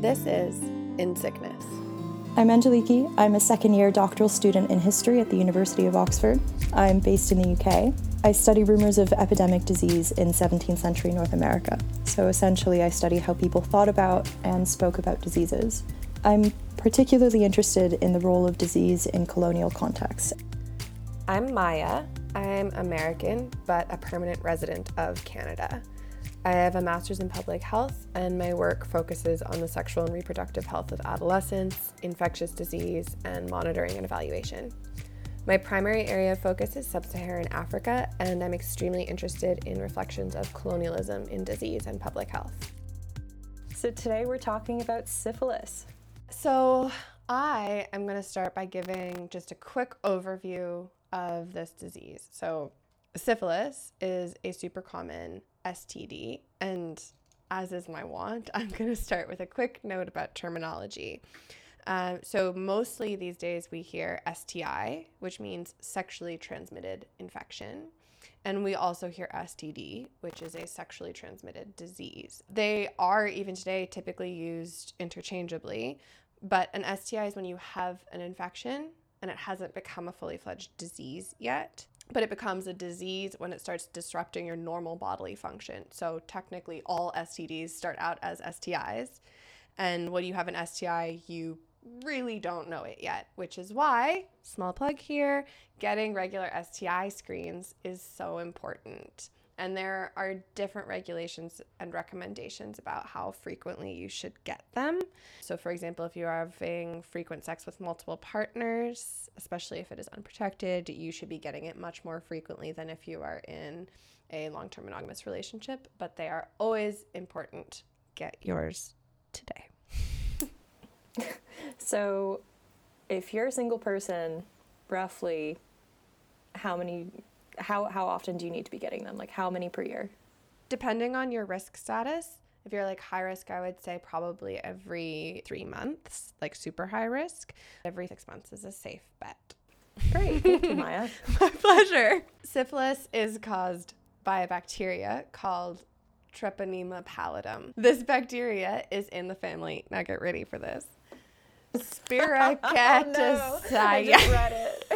This is In Sickness. I'm Angeliki. I'm a second year doctoral student in history at the University of Oxford. I'm based in the UK. I study rumours of epidemic disease in 17th century North America. So essentially, I study how people thought about and spoke about diseases. I'm particularly interested in the role of disease in colonial contexts. I'm Maya. I'm American, but a permanent resident of Canada. I have a master's in public health, and my work focuses on the sexual and reproductive health of adolescents, infectious disease, and monitoring and evaluation. My primary area of focus is sub Saharan Africa, and I'm extremely interested in reflections of colonialism in disease and public health. So, today we're talking about syphilis. So, I am going to start by giving just a quick overview of this disease. So, syphilis is a super common STD, and as is my want, I'm going to start with a quick note about terminology. Um, so, mostly these days we hear STI, which means sexually transmitted infection. And we also hear STD, which is a sexually transmitted disease. They are, even today, typically used interchangeably. But an STI is when you have an infection and it hasn't become a fully fledged disease yet but it becomes a disease when it starts disrupting your normal bodily function. So technically, all STDs start out as STIs. And when you have an STI, you really don't know it yet, which is why, small plug here, getting regular STI screens is so important. And there are different regulations and recommendations about how frequently you should get them. So, for example, if you're having frequent sex with multiple partners, especially if it is unprotected, you should be getting it much more frequently than if you are in a long term monogamous relationship. But they are always important. Get yours today. so, if you're a single person, roughly how many how how often do you need to be getting them? Like how many per year? Depending on your risk status, if you're like high risk, I would say probably every three months, like super high risk. Every six months is a safe bet. Great. Thank you, Maya. My pleasure. Syphilis is caused by a bacteria called Treponema pallidum. This bacteria is in the family. Now get ready for this. Spiracatacea. oh, no. I just read it.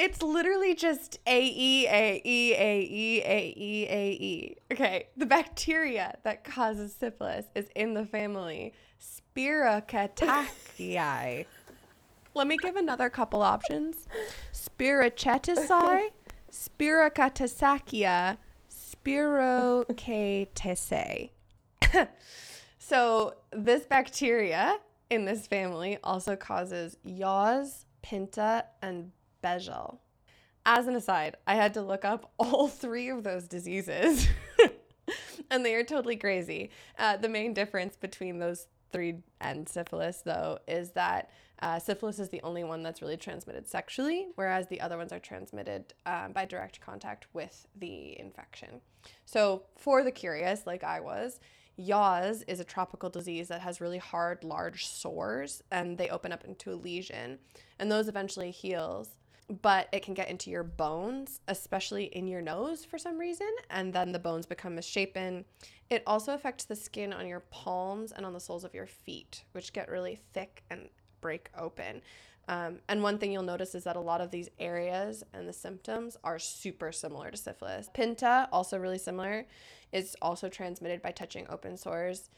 It's literally just A E A E A E A E A E. Okay, the bacteria that causes syphilis is in the family Spiracataceae. Let me give another couple options. Spiracetisae, Spiracataceae, Spirocataceae. so this bacteria in this family also causes yaws, pinta, and As an aside, I had to look up all three of those diseases, and they are totally crazy. Uh, the main difference between those three and syphilis, though, is that uh, syphilis is the only one that's really transmitted sexually, whereas the other ones are transmitted um, by direct contact with the infection. So, for the curious, like I was, Yaws is a tropical disease that has really hard, large sores, and they open up into a lesion, and those eventually heals but it can get into your bones, especially in your nose for some reason, and then the bones become misshapen. It also affects the skin on your palms and on the soles of your feet, which get really thick and break open. Um, and one thing you'll notice is that a lot of these areas and the symptoms are super similar to syphilis. Pinta, also really similar, is also transmitted by touching open sores.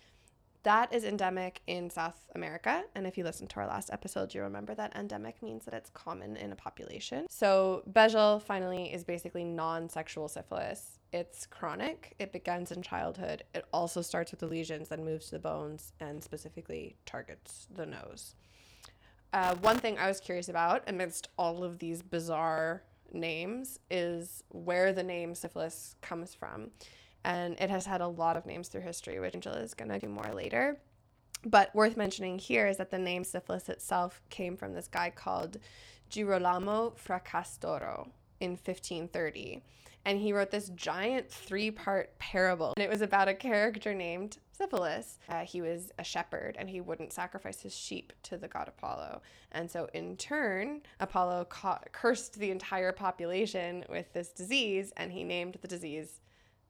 That is endemic in South America. And if you listen to our last episode, you remember that endemic means that it's common in a population. So, Bejel finally is basically non sexual syphilis. It's chronic, it begins in childhood. It also starts with the lesions, then moves to the bones, and specifically targets the nose. Uh, one thing I was curious about amidst all of these bizarre names is where the name syphilis comes from and it has had a lot of names through history, which Angela is going to do more later. But worth mentioning here is that the name syphilis itself came from this guy called Girolamo Fracastoro in 1530. And he wrote this giant three part parable. And it was about a character named Syphilis. Uh, he was a shepherd and he wouldn't sacrifice his sheep to the god Apollo. And so, in turn, Apollo ca- cursed the entire population with this disease and he named the disease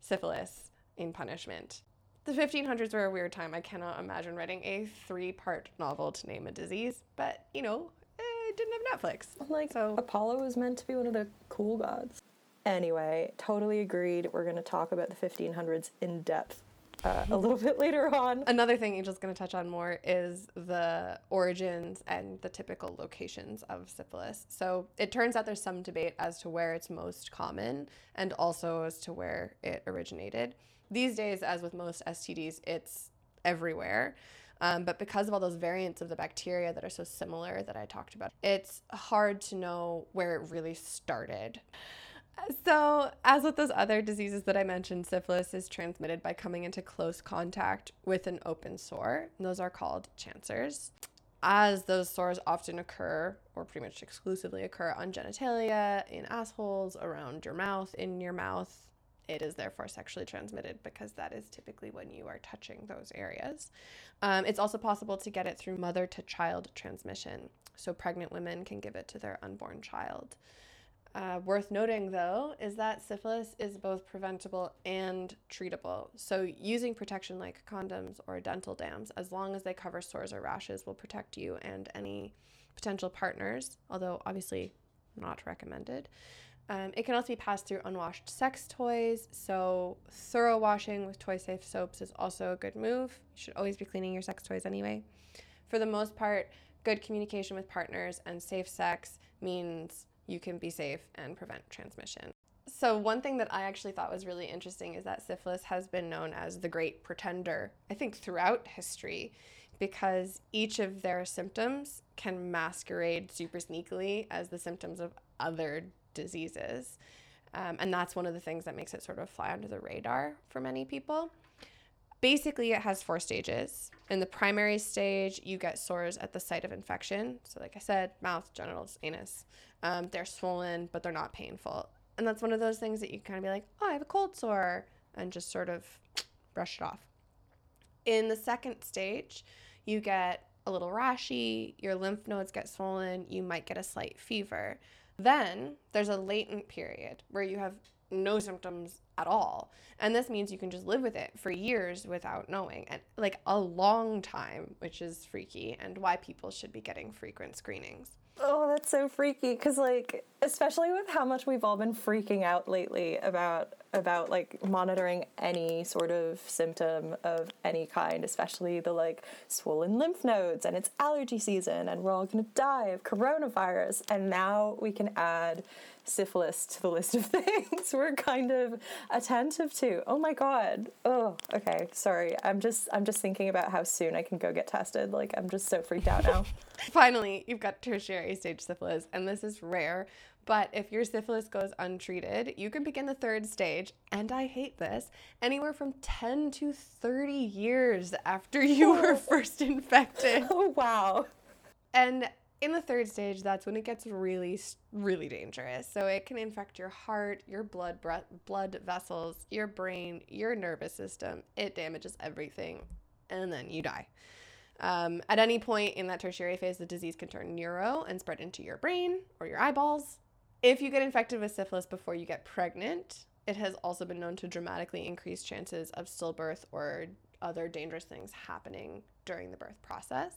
syphilis in punishment. The 1500s were a weird time. I cannot imagine writing a three part novel to name a disease, but you know, it didn't have Netflix. Like, So- Apollo was meant to be one of the cool gods. Anyway, totally agreed. We're going to talk about the 1500s in depth uh, a little bit later on. Another thing Angel's going to touch on more is the origins and the typical locations of syphilis. So it turns out there's some debate as to where it's most common and also as to where it originated. These days, as with most STDs, it's everywhere. Um, but because of all those variants of the bacteria that are so similar that I talked about, it's hard to know where it really started. So, as with those other diseases that I mentioned, syphilis is transmitted by coming into close contact with an open sore, and those are called chancres. As those sores often occur, or pretty much exclusively occur, on genitalia, in assholes, around your mouth, in your mouth, it is therefore sexually transmitted because that is typically when you are touching those areas. Um, it's also possible to get it through mother to child transmission. So, pregnant women can give it to their unborn child. Uh, worth noting, though, is that syphilis is both preventable and treatable. So, using protection like condoms or dental dams, as long as they cover sores or rashes, will protect you and any potential partners, although obviously not recommended. Um, it can also be passed through unwashed sex toys, so thorough washing with toy safe soaps is also a good move. You should always be cleaning your sex toys anyway. For the most part, good communication with partners and safe sex means you can be safe and prevent transmission. So, one thing that I actually thought was really interesting is that syphilis has been known as the great pretender, I think, throughout history, because each of their symptoms can masquerade super sneakily as the symptoms of other diseases. Um, and that's one of the things that makes it sort of fly under the radar for many people. Basically, it has four stages. In the primary stage, you get sores at the site of infection. So, like I said, mouth, genitals, anus. Um, they're swollen, but they're not painful. And that's one of those things that you kind of be like, oh, I have a cold sore, and just sort of brush it off. In the second stage, you get a little rashy, your lymph nodes get swollen, you might get a slight fever. Then there's a latent period where you have no symptoms at all. And this means you can just live with it for years without knowing, and like a long time, which is freaky and why people should be getting frequent screenings. Oh, that's so freaky cuz like especially with how much we've all been freaking out lately about about like monitoring any sort of symptom of any kind, especially the like swollen lymph nodes and it's allergy season and we're all to die of coronavirus and now we can add syphilis to the list of things we're kind of attentive to. Oh my god. Oh, okay. Sorry. I'm just I'm just thinking about how soon I can go get tested. Like I'm just so freaked out now. Finally, you've got tertiary stage syphilis, and this is rare. But if your syphilis goes untreated, you can begin the third stage, and I hate this, anywhere from 10 to 30 years after you were first infected. oh wow. And in the third stage, that's when it gets really, really dangerous. So it can infect your heart, your blood, bre- blood vessels, your brain, your nervous system. It damages everything, and then you die. Um, at any point in that tertiary phase, the disease can turn neuro and spread into your brain or your eyeballs. If you get infected with syphilis before you get pregnant, it has also been known to dramatically increase chances of stillbirth or other dangerous things happening during the birth process.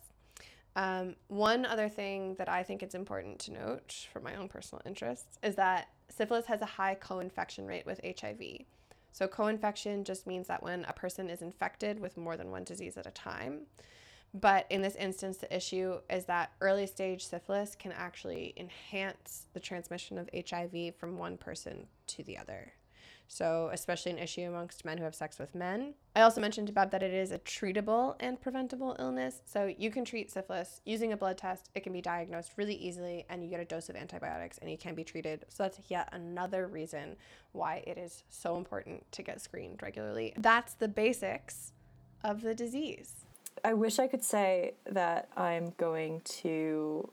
Um, one other thing that I think it's important to note for my own personal interests is that syphilis has a high co infection rate with HIV. So, co infection just means that when a person is infected with more than one disease at a time. But in this instance, the issue is that early stage syphilis can actually enhance the transmission of HIV from one person to the other. So, especially an issue amongst men who have sex with men. I also mentioned above that it is a treatable and preventable illness. So, you can treat syphilis using a blood test. It can be diagnosed really easily, and you get a dose of antibiotics and you can be treated. So, that's yet another reason why it is so important to get screened regularly. That's the basics of the disease. I wish I could say that I'm going to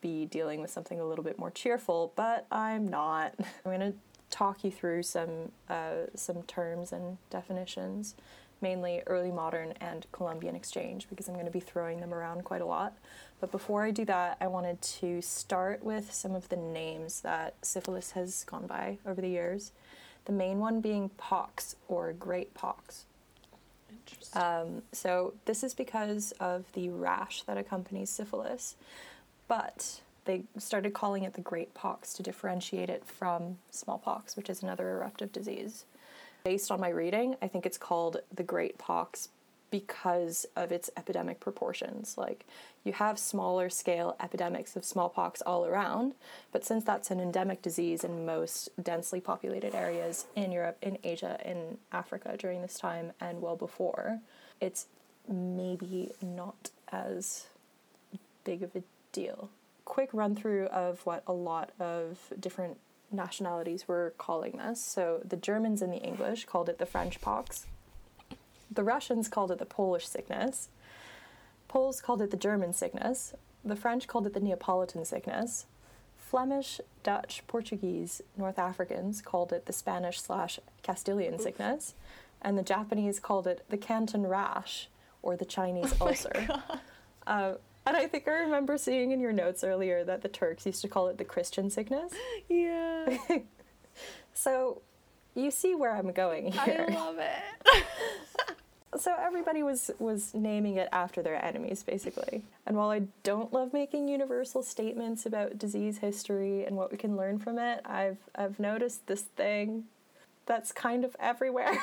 be dealing with something a little bit more cheerful, but I'm not. I'm going to talk you through some uh, some terms and definitions, mainly early modern and Columbian exchange, because I'm going to be throwing them around quite a lot. But before I do that, I wanted to start with some of the names that syphilis has gone by over the years. The main one being pox or great pox. Um, so this is because of the rash that accompanies syphilis, but they started calling it the Great Pox to differentiate it from smallpox, which is another eruptive disease. Based on my reading, I think it's called the Great Pox because of its epidemic proportions. Like, you have smaller scale epidemics of smallpox all around, but since that's an endemic disease in most densely populated areas in Europe, in Asia, in Africa during this time, and well before, it's maybe not as big of a deal. Quick run through of what a lot of different nationalities were calling this. So, the Germans and the English called it the French pox. The Russians called it the Polish sickness. Poles called it the German sickness. The French called it the Neapolitan sickness. Flemish, Dutch, Portuguese, North Africans called it the Spanish slash Castilian sickness. And the Japanese called it the Canton rash or the Chinese ulcer. Uh, and I think I remember seeing in your notes earlier that the Turks used to call it the Christian sickness. yeah. So you see where I'm going here. I love it. So everybody was was naming it after their enemies, basically. And while I don't love making universal statements about disease history and what we can learn from it, I've I've noticed this thing that's kind of everywhere.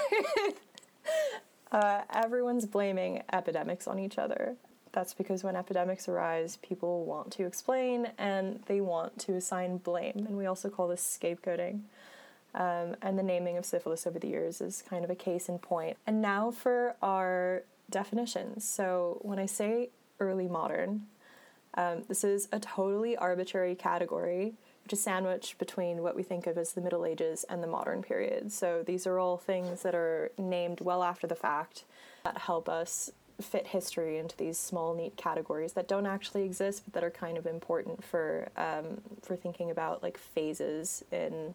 uh, everyone's blaming epidemics on each other. That's because when epidemics arise, people want to explain and they want to assign blame, and we also call this scapegoating. Um, and the naming of syphilis over the years is kind of a case in point. And now for our definitions. So when I say early modern, um, this is a totally arbitrary category, which is sandwiched between what we think of as the Middle Ages and the modern period. So these are all things that are named well after the fact that help us fit history into these small, neat categories that don't actually exist, but that are kind of important for um, for thinking about like phases in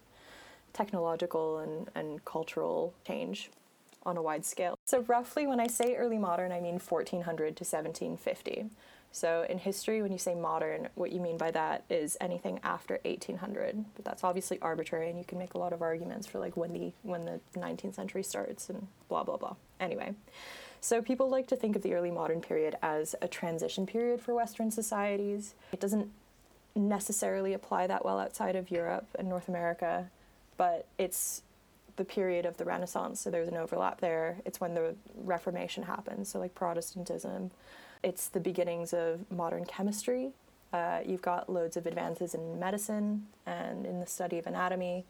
technological and, and cultural change on a wide scale. So, roughly, when I say early modern, I mean 1400 to 1750. So, in history, when you say modern, what you mean by that is anything after 1800. But that's obviously arbitrary, and you can make a lot of arguments for like when the when the 19th century starts and blah blah blah. Anyway, so people like to think of the early modern period as a transition period for Western societies. It doesn't necessarily apply that well outside of Europe and North America but it's the period of the Renaissance, so there's an overlap there. It's when the Reformation happens, so like Protestantism. It's the beginnings of modern chemistry. Uh, you've got loads of advances in medicine and in the study of anatomy.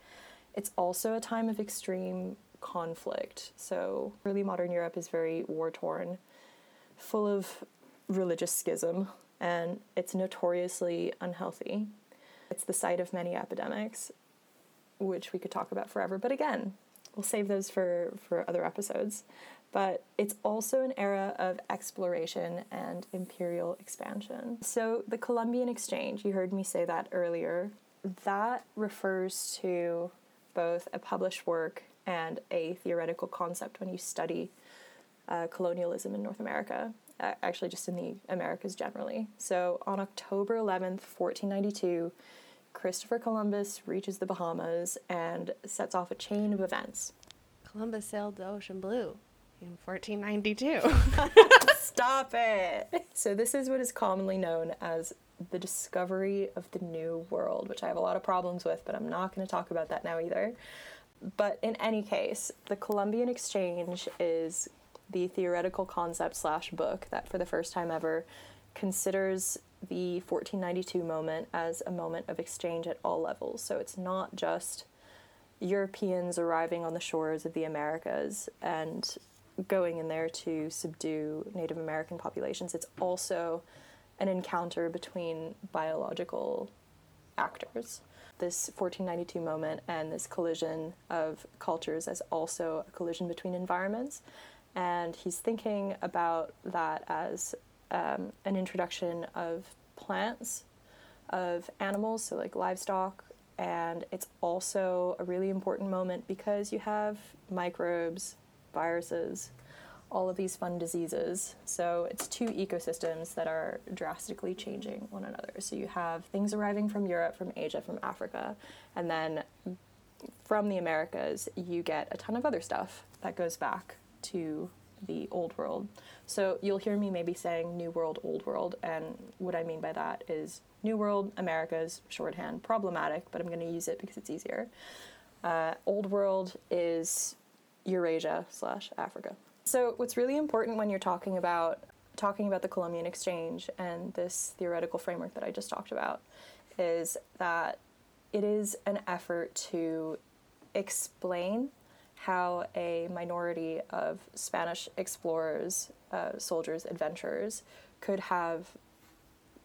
It's also a time of extreme conflict. So, early modern Europe is very war torn, full of religious schism, and it's notoriously unhealthy. It's the site of many epidemics, which we could talk about forever. But again, we'll save those for, for other episodes. But it's also an era of exploration and imperial expansion. So, the Columbian Exchange, you heard me say that earlier, that refers to both a published work and a theoretical concept when you study uh, colonialism in North America, uh, actually, just in the Americas generally. So, on October 11th, 1492, Christopher Columbus reaches the Bahamas and sets off a chain of events. Columbus sailed the ocean blue in 1492. Stop it! So, this is what is commonly known as the discovery of the New World, which I have a lot of problems with, but I'm not going to talk about that now either. But in any case, the Columbian Exchange is the theoretical concept slash book that, for the first time ever, considers the 1492 moment as a moment of exchange at all levels. So it's not just Europeans arriving on the shores of the Americas and going in there to subdue Native American populations. It's also an encounter between biological actors. This 1492 moment and this collision of cultures as also a collision between environments. And he's thinking about that as um, an introduction of plants, of animals, so like livestock, and it's also a really important moment because you have microbes, viruses, all of these fun diseases. So it's two ecosystems that are drastically changing one another. So you have things arriving from Europe, from Asia, from Africa, and then from the Americas, you get a ton of other stuff that goes back to the Old World. So you'll hear me maybe saying New World, Old World, and what I mean by that is New World, America's shorthand, problematic, but I'm going to use it because it's easier. Uh, old World is Eurasia slash Africa. So what's really important when you're talking about talking about the Columbian Exchange and this theoretical framework that I just talked about is that it is an effort to explain how a minority of Spanish explorers, uh, soldiers, adventurers could have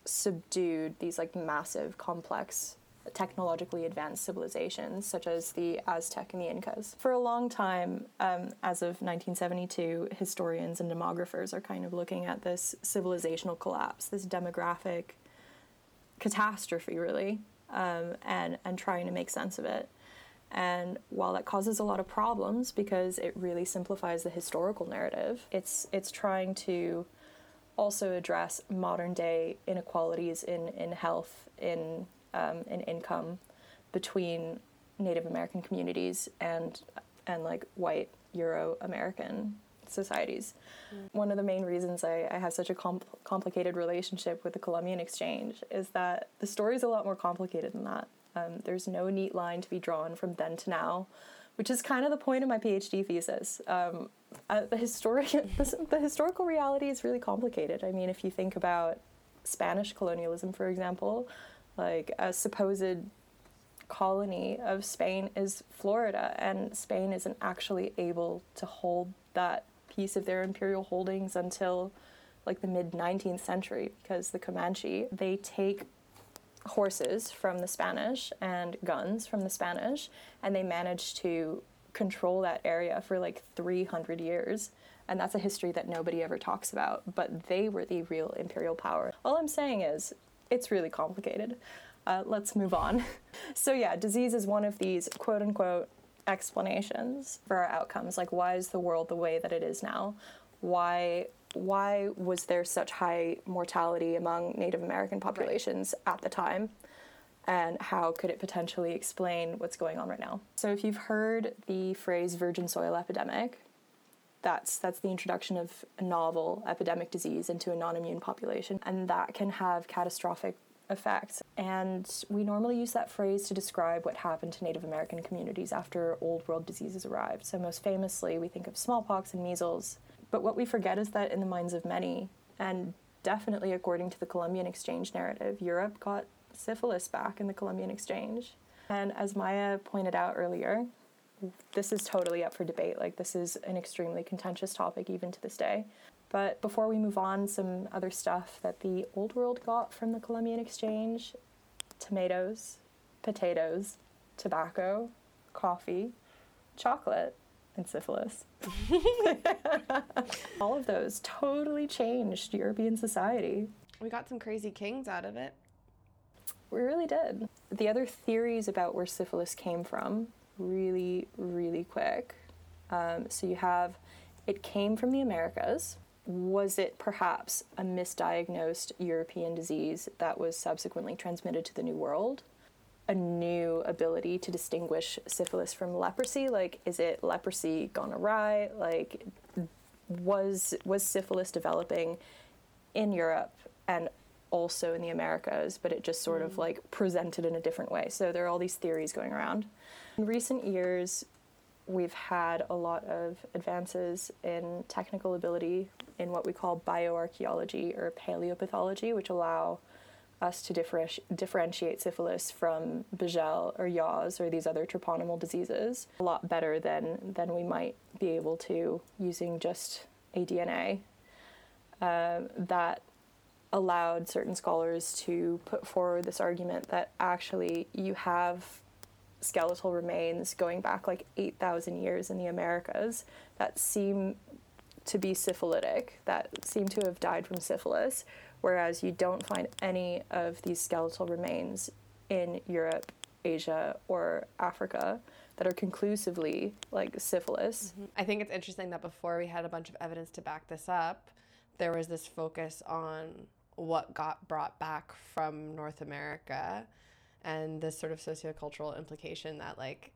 subdued these like massive, complex, technologically advanced civilizations such as the Aztec and the Incas. For a long time, um, as of 1972, historians and demographers are kind of looking at this civilizational collapse, this demographic catastrophe, really, um, and and trying to make sense of it. And while that causes a lot of problems because it really simplifies the historical narrative, it's it's trying to also address modern day inequalities in, in health, in um, in income between Native American communities and and like white Euro American societies. Mm. One of the main reasons I, I have such a complicated relationship with the Columbian Exchange is that the story is a lot more complicated than that. Um, there's no neat line to be drawn from then to now, which is kind of the point of my PhD thesis. Um, uh, the, historic, the, the historical reality is really complicated. I mean, if you think about Spanish colonialism, for example, like a supposed colony of Spain is Florida, and Spain isn't actually able to hold that piece of their imperial holdings until like the mid 19th century because the Comanche they take horses from the Spanish and guns from the Spanish and they managed to control that area for like 300 years. And that's a history that nobody ever talks about but they were the real imperial power. All i'm saying is it's really complicated. Uh, let's move on. So yeah disease is one of these quote unquote explanations for our outcomes. Like why is the world the way that it is now? Why why was there such high mortality among native american populations right. at the time and how could it potentially explain what's going on right now so if you've heard the phrase virgin soil epidemic that's that's the introduction of a novel epidemic disease into a non-immune population and that can have catastrophic effects. And we normally use that phrase to describe what happened to Native American communities after Old World diseases arrived. So, most famously, we think of smallpox and measles. But what we forget is that in the minds of many, and definitely according to the Columbian Exchange narrative, Europe got syphilis back in the Columbian Exchange. And as Maya pointed out earlier, this is totally up for debate. Like, this is an extremely contentious topic even to this day. But before we move on, some other stuff that the Old World got from the Columbian Exchange tomatoes, potatoes, tobacco, coffee, chocolate, and syphilis. All of those totally changed European society. We got some crazy kings out of it. We really did. The other theories about where syphilis came from, really, really quick. Um, so you have it came from the Americas, was it perhaps a misdiagnosed European disease that was subsequently transmitted to the New World? A new ability to distinguish syphilis from leprosy? Like, is it leprosy gone awry? Like, was was syphilis developing in Europe and also in the Americas, but it just sort mm. of like presented in a different way. So there are all these theories going around. In recent years, we've had a lot of advances in technical ability in what we call bioarchaeology or paleopathology, which allow us to differenti- differentiate syphilis from Bejel or Yaws or these other treponemial diseases a lot better than, than we might be able to using just a DNA. Uh, that allowed certain scholars to put forward this argument that actually you have skeletal remains going back like 8,000 years in the Americas that seem to be syphilitic, that seem to have died from syphilis, whereas you don't find any of these skeletal remains in Europe, Asia, or Africa that are conclusively like syphilis. Mm-hmm. I think it's interesting that before we had a bunch of evidence to back this up, there was this focus on what got brought back from North America and this sort of sociocultural implication that like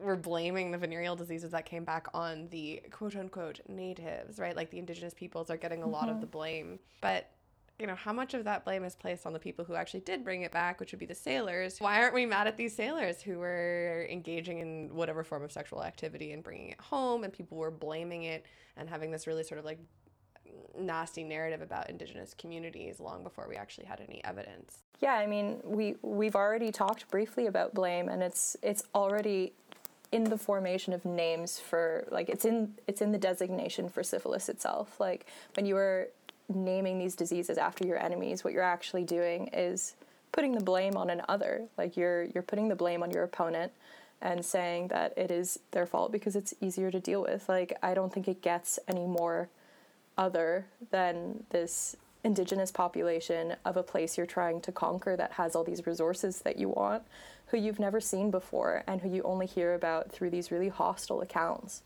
we're blaming the venereal diseases that came back on the quote unquote natives, right? Like the indigenous peoples are getting a lot of the blame. But you know, how much of that blame is placed on the people who actually did bring it back, which would be the sailors? Why aren't we mad at these sailors who were engaging in whatever form of sexual activity and bringing it home and people were blaming it and having this really sort of like nasty narrative about indigenous communities long before we actually had any evidence. Yeah, I mean, we we've already talked briefly about blame and it's it's already in the formation of names for like it's in it's in the designation for syphilis itself. Like when you are naming these diseases after your enemies, what you're actually doing is putting the blame on an other. Like you're you're putting the blame on your opponent and saying that it is their fault because it's easier to deal with. Like I don't think it gets any more other than this indigenous population of a place you're trying to conquer that has all these resources that you want, who you've never seen before and who you only hear about through these really hostile accounts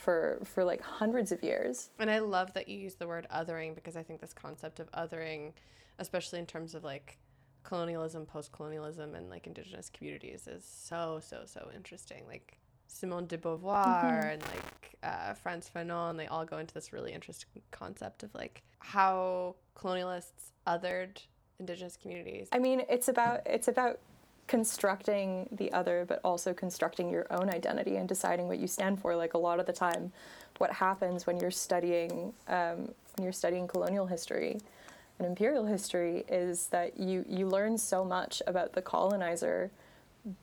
for for like hundreds of years. And I love that you use the word othering because I think this concept of othering, especially in terms of like colonialism, post colonialism, and like indigenous communities, is so so so interesting. Like Simone de Beauvoir mm-hmm. and like uh, Frantz Fanon, they all go into this really interesting concept of like how colonialists othered indigenous communities. I mean, it's about it's about constructing the other, but also constructing your own identity and deciding what you stand for. Like a lot of the time, what happens when you're studying um, when you're studying colonial history and imperial history is that you you learn so much about the colonizer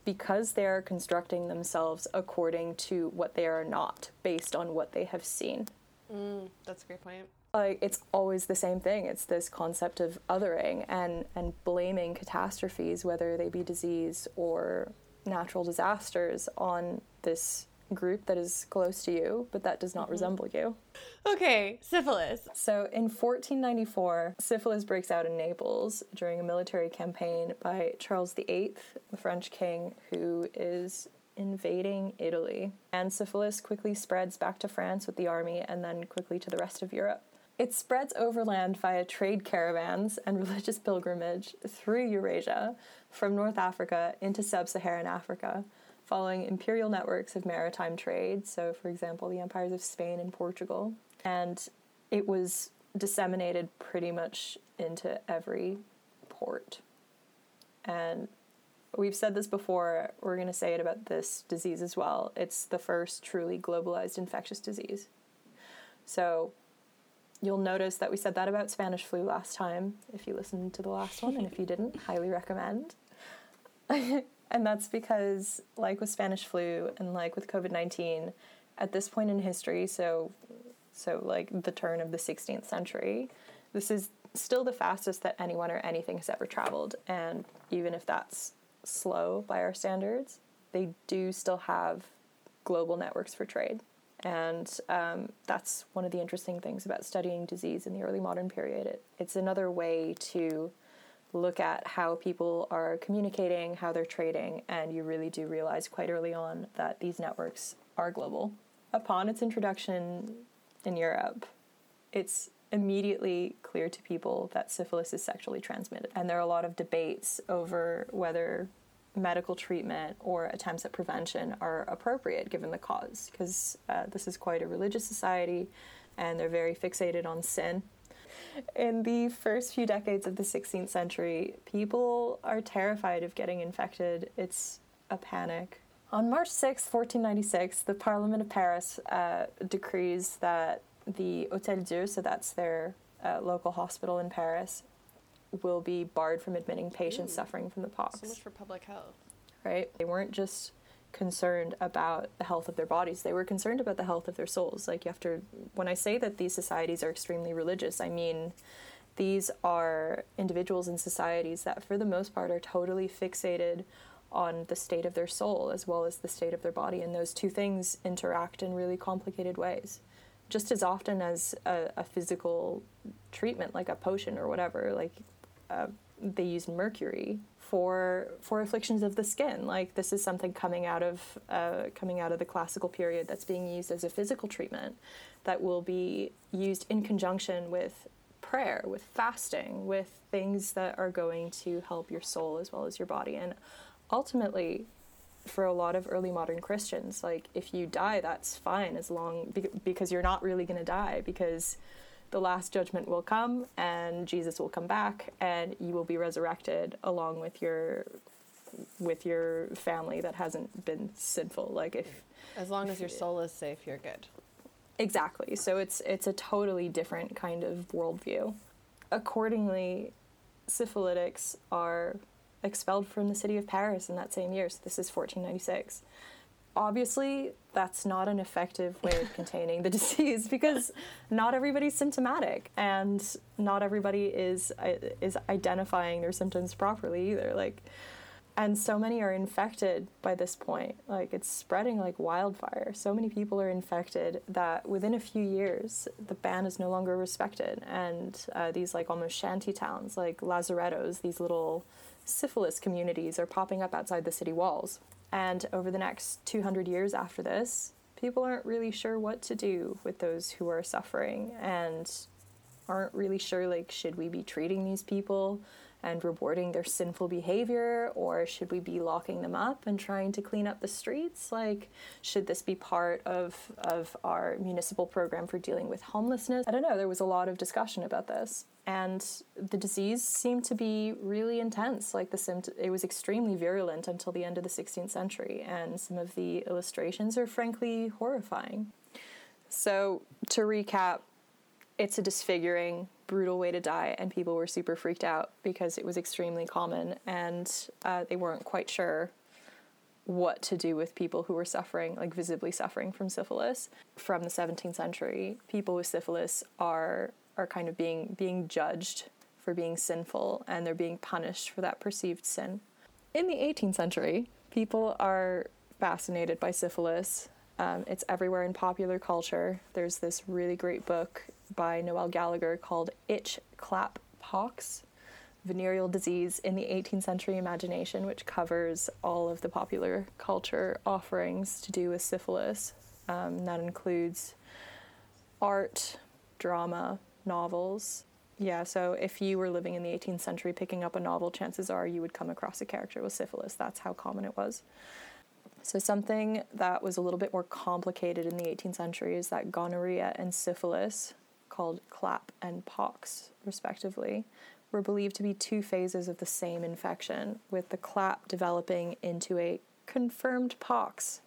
because they are constructing themselves according to what they are not, based on what they have seen. Mm, that's a great point like it's always the same thing. It's this concept of othering and and blaming catastrophes, whether they be disease or natural disasters, on this group that is close to you, but that does not mm-hmm. resemble you. Okay, syphilis. So in 1494, syphilis breaks out in Naples during a military campaign by Charles VIII, the French king, who is invading Italy. And syphilis quickly spreads back to France with the army and then quickly to the rest of Europe. It spreads overland via trade caravans and religious pilgrimage through Eurasia, from North Africa into sub Saharan Africa, following imperial networks of maritime trade, so, for example, the empires of Spain and Portugal. And it was disseminated pretty much into every port. And we've said this before, we're going to say it about this disease as well. It's the first truly globalized infectious disease. So, You'll notice that we said that about Spanish flu last time, if you listened to the last one, and if you didn't, highly recommend. and that's because, like with Spanish flu and like with COVID 19, at this point in history, so, so like the turn of the 16th century, this is still the fastest that anyone or anything has ever traveled. And even if that's slow by our standards, they do still have global networks for trade. And um, that's one of the interesting things about studying disease in the early modern period. It, it's another way to look at how people are communicating, how they're trading, and you really do realize quite early on that these networks are global. Upon its introduction in Europe, it's immediately clear to people that syphilis is sexually transmitted. And there are a lot of debates over whether medical treatment or attempts at prevention are appropriate given the cause, because uh, this is quite a religious society and they're very fixated on sin. In the first few decades of the 16th century, people are terrified of getting infected. It's a panic. On March 6, 1496, the Parliament of Paris uh, decrees that the Hotel Dieu, so that's their uh, local hospital in Paris, will be barred from admitting patients Ooh. suffering from the pox. So much for public health. Right? They weren't just concerned about the health of their bodies, they were concerned about the health of their souls. Like, you have to, when I say that these societies are extremely religious, I mean, these are individuals and societies that, for the most part, are totally fixated on the state of their soul as well as the state of their body. And those two things interact in really complicated ways just as often as a, a, physical treatment like a potion or whatever like uh, they use mercury for for afflictions of the skin. Like this is something coming out of uh, coming out of the classical period that's being used as a physical treatment that will be used in conjunction with prayer, with fasting, with things that are going to help your soul as well as your body. And ultimately, for a lot of early modern Christians, like if you die, that's fine as long because you're not really going to die because the last judgment will come and Jesus will come back and you will be resurrected along with your with your family that hasn't been sinful. Like if as long as your soul is safe, you're good. Exactly. So it's it's a totally different kind of worldview. Accordingly, syphilitics are expelled from the city of Paris in that same year. So this is 1496. Obviously, that's not an effective way of containing the disease because not everybody's symptomatic and not everybody is is identifying their symptoms properly either. Like and so many are infected by this point like it's spreading like wildfire so many people are infected that within a few years the ban is no longer respected and uh, these like almost shanty towns like lazarettos these little syphilis communities are popping up outside the city walls and over the next 200 years after this people aren't really sure what to do with those who are suffering and aren't really sure like should we be treating these people and rewarding their sinful behavior or should we be locking them up and trying to clean up the streets? Like should this be part of of our municipal program for dealing with homelessness? I don't know there was a lot of discussion about this and the disease seemed to be really intense. Like the symptom it was extremely virulent until the end of the 16th century and some of the illustrations are frankly horrifying. So to recap it's a disfiguring brutal way to die, and people were super freaked out because it was extremely common, and uh, they weren't quite sure what to do with people who were suffering, like visibly suffering from syphilis. From the 17th century, people with syphilis are are kind of being being judged for being sinful, and they're being punished for that perceived sin. In the 18th century, people are fascinated by syphilis. Um, it's everywhere in popular culture. There's this really great book by Noelle Gallagher called Itch Clap Pox Venereal Disease in the 18th Century Imagination, which covers all of the popular culture offerings to do with syphilis. Um, that includes art, drama, novels. Yeah, so if you were living in the 18th century picking up a novel, chances are you would come across a character with syphilis. That's how common it was. So, something that was a little bit more complicated in the 18th century is that gonorrhea and syphilis called clap and pox, respectively, were believed to be two phases of the same infection, with the clap developing into a confirmed pox,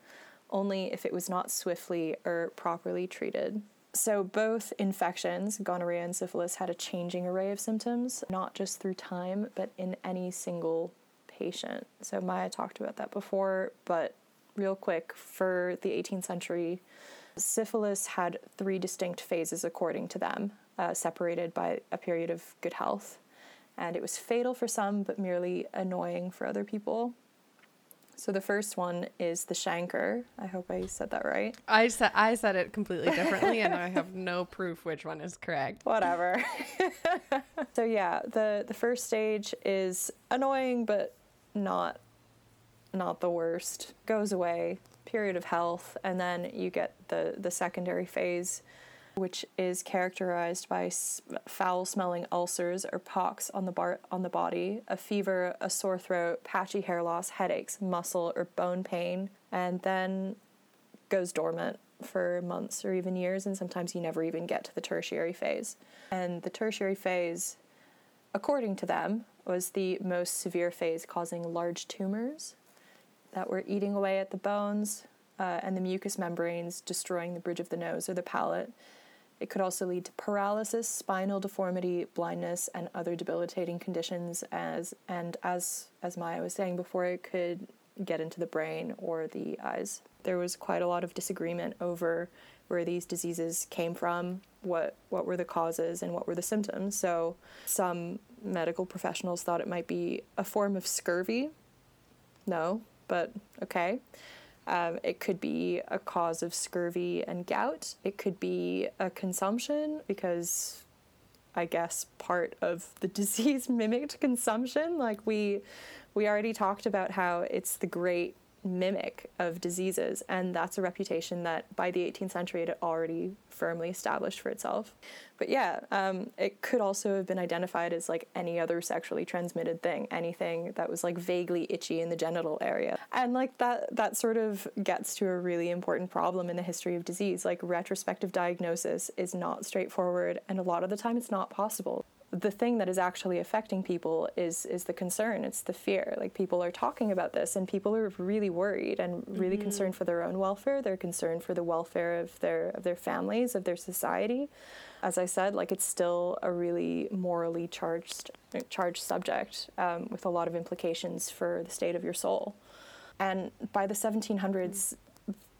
only if it was not swiftly or properly treated. So, both infections, gonorrhea and syphilis, had a changing array of symptoms, not just through time, but in any single patient. So, Maya talked about that before, but real quick, for the 18th century, syphilis had three distinct phases according to them, uh, separated by a period of good health. And it was fatal for some, but merely annoying for other people. So the first one is the chancre. I hope I said that right. I said I said it completely differently, and I have no proof which one is correct. Whatever. so yeah, the the first stage is annoying, but not not the worst. Goes away period of health, and then you get the, the secondary phase, which is characterized by foul smelling ulcers or pox on the, bar- on the body, a fever, a sore throat, patchy hair loss, headaches, muscle or bone pain, and then goes dormant for months or even years, and sometimes you never even get to the tertiary phase. And the tertiary phase, according to them, was the most severe phase, causing large tumors that were eating away at the bones uh, and the mucous membranes, destroying the bridge of the nose or the palate. It could also lead to paralysis, spinal deformity, blindness, and other debilitating conditions. As and as as Maya was saying before, it could get into the brain or the eyes. There was quite a lot of disagreement over where these diseases came from, what what were the causes, and what were the symptoms. So some medical professionals thought it might be a form of scurvy. No, but okay. Um, it could be a cause of scurvy and gout. It could be a consumption because I guess part of the disease mimicked consumption. Like we we already talked about how it's the great mimic of diseases, and that's a reputation that by the 18th century it had already firmly established for itself. But yeah, um, it could also have been identified as like any other sexually transmitted thing, anything that was like vaguely itchy in the genital area, and like that that sort of gets to a really important problem in the history of disease. Like retrospective diagnosis is not straightforward, and a lot of the time it's not possible the thing that is actually affecting people is is the concern. It's the fear. Like people are talking about this and people are really worried and really mm-hmm. concerned for their own welfare. They're concerned for the welfare of their of their families of their society. As i said like it's still a really morally charged charged subject um, with a lot of implications for the state of your soul. And by the 1700s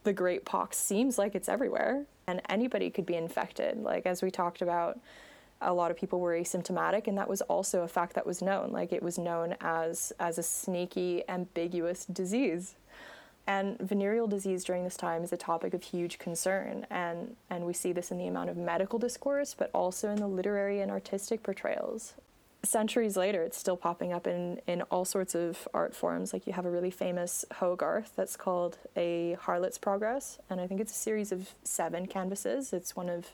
the great pox seems like it's everywhere and anybody could be infected. Like as we talked about a lot of people were asymptomatic and that was also a fact that was known. Like it was known as as a sneaky ambiguous disease. And venereal disease during this time is a topic of huge concern and and we see this in the amount of medical discourse but also in the literary and artistic portrayals. Centuries later it's still popping up in in all sorts of art forms. Like you have a really famous hogarth that's called a harlot's progress and i think it's a series of seven canvases. It's one of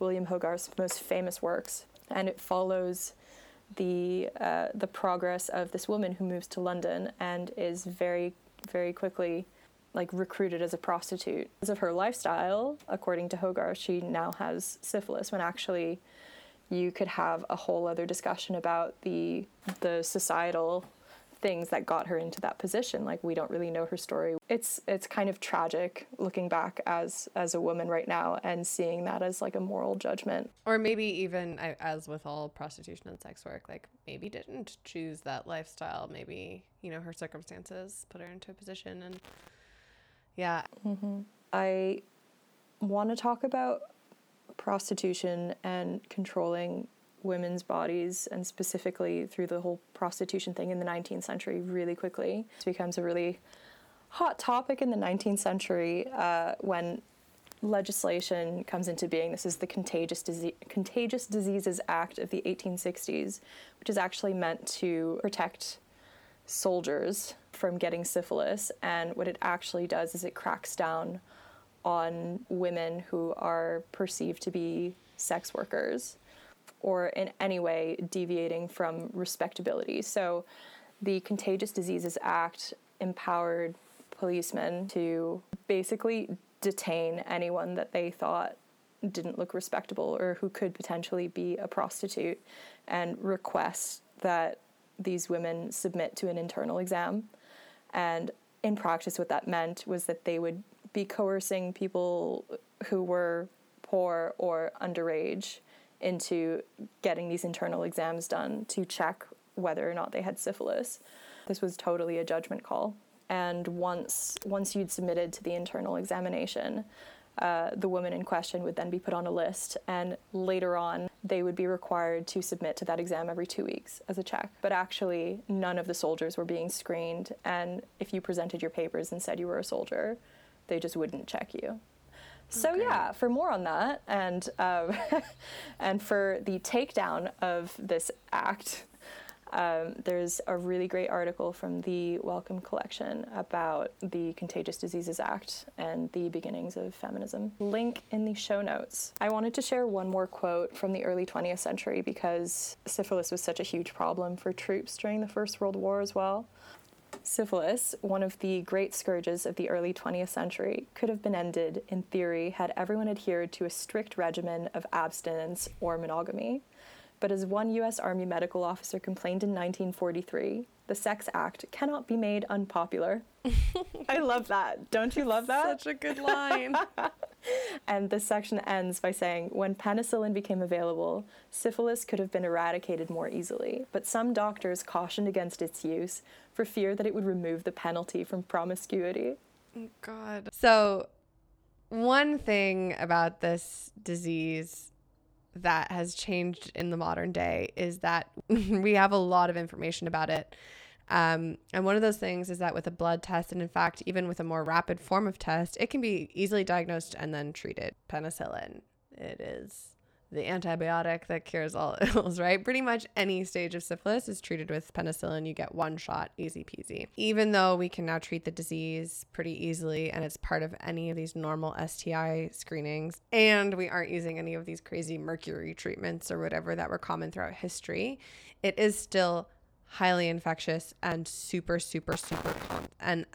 William Hogarth's most famous works, and it follows the uh, the progress of this woman who moves to London and is very very quickly like recruited as a prostitute. Because of her lifestyle, according to Hogarth, she now has syphilis when actually you could have a whole other discussion about the the societal things that got her into that position. Like we don't really know her story. It's it's kind of tragic looking back as as a woman right now and seeing that as like a moral judgment. Or maybe even as with all prostitution and sex work, like maybe didn't choose that lifestyle. Maybe you know her circumstances put her into a position and yeah. Mm-hmm. I want to talk about prostitution and controlling women's bodies and specifically through the whole prostitution thing in the 19th century really quickly. It becomes a really hot topic in the 19th century uh, when legislation comes into being. This is the Contagious, Dise- Contagious Diseases Act of the 1860s, which is actually meant to protect soldiers from getting syphilis. And what it actually does is it cracks down on women who are perceived to be sex workers or in any way deviating from respectability. So the Contagious Diseases Act empowered policemen to basically detain anyone that they thought didn't look respectable or who could potentially be a prostitute and request that these women submit to an internal exam. And in practice, what that meant was that they would be coercing people who were poor or underage into getting these internal exams done to check whether or not they had syphilis. This was totally a judgment call. And once once you'd submitted to the internal examination, uh, the woman in question would then be put on a list, and later on, they would be required to submit to that exam every two weeks as a check. But actually, none of the soldiers were being screened, and if you presented your papers and said you were a soldier, they just wouldn't check you. So okay. yeah, for more on that and um, and for the takedown of this act, um, there's a really great article from the Wellcome Collection about the Contagious Diseases Act and the beginnings of feminism. Link in the show notes. I wanted to share one more quote from the early 20th century because syphilis was such a huge problem for troops during the First World War as well. Syphilis, one of the great scourges of the early 20th century, could have been ended, in theory, had everyone adhered to a strict regimen of abstinence or monogamy. But as one U.S. Army medical officer complained in 1943, the Sex Act cannot be made unpopular. I love that. Don't you love that? Such a good line. and this section ends by saying when penicillin became available, syphilis could have been eradicated more easily, but some doctors cautioned against its use for fear that it would remove the penalty from promiscuity. God. So, one thing about this disease that has changed in the modern day is that we have a lot of information about it. Um, and one of those things is that with a blood test, and in fact, even with a more rapid form of test, it can be easily diagnosed and then treated. Penicillin. It is the antibiotic that cures all ills, right? Pretty much any stage of syphilis is treated with penicillin. You get one shot, easy peasy. Even though we can now treat the disease pretty easily and it's part of any of these normal STI screenings, and we aren't using any of these crazy mercury treatments or whatever that were common throughout history, it is still highly infectious and super, super, super. And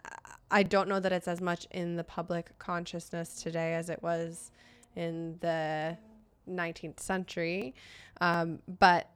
I don't know that it's as much in the public consciousness today as it was in the 19th century. Um, but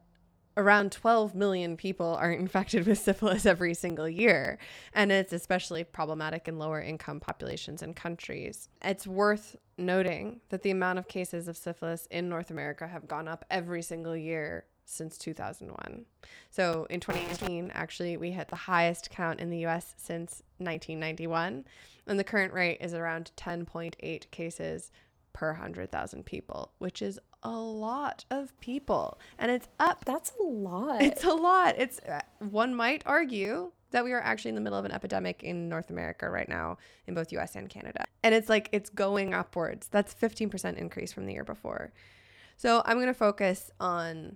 around 12 million people are infected with syphilis every single year. And it's especially problematic in lower income populations and countries. It's worth noting that the amount of cases of syphilis in North America have gone up every single year since 2001. So in 2018, actually, we hit the highest count in the US since 1991. And the current rate is around 10.8 cases per 100,000 people, which is a lot of people. And it's up. That's a lot. It's a lot. It's uh, one might argue that we are actually in the middle of an epidemic in North America right now in both US and Canada. And it's like it's going upwards. That's 15% increase from the year before. So I'm going to focus on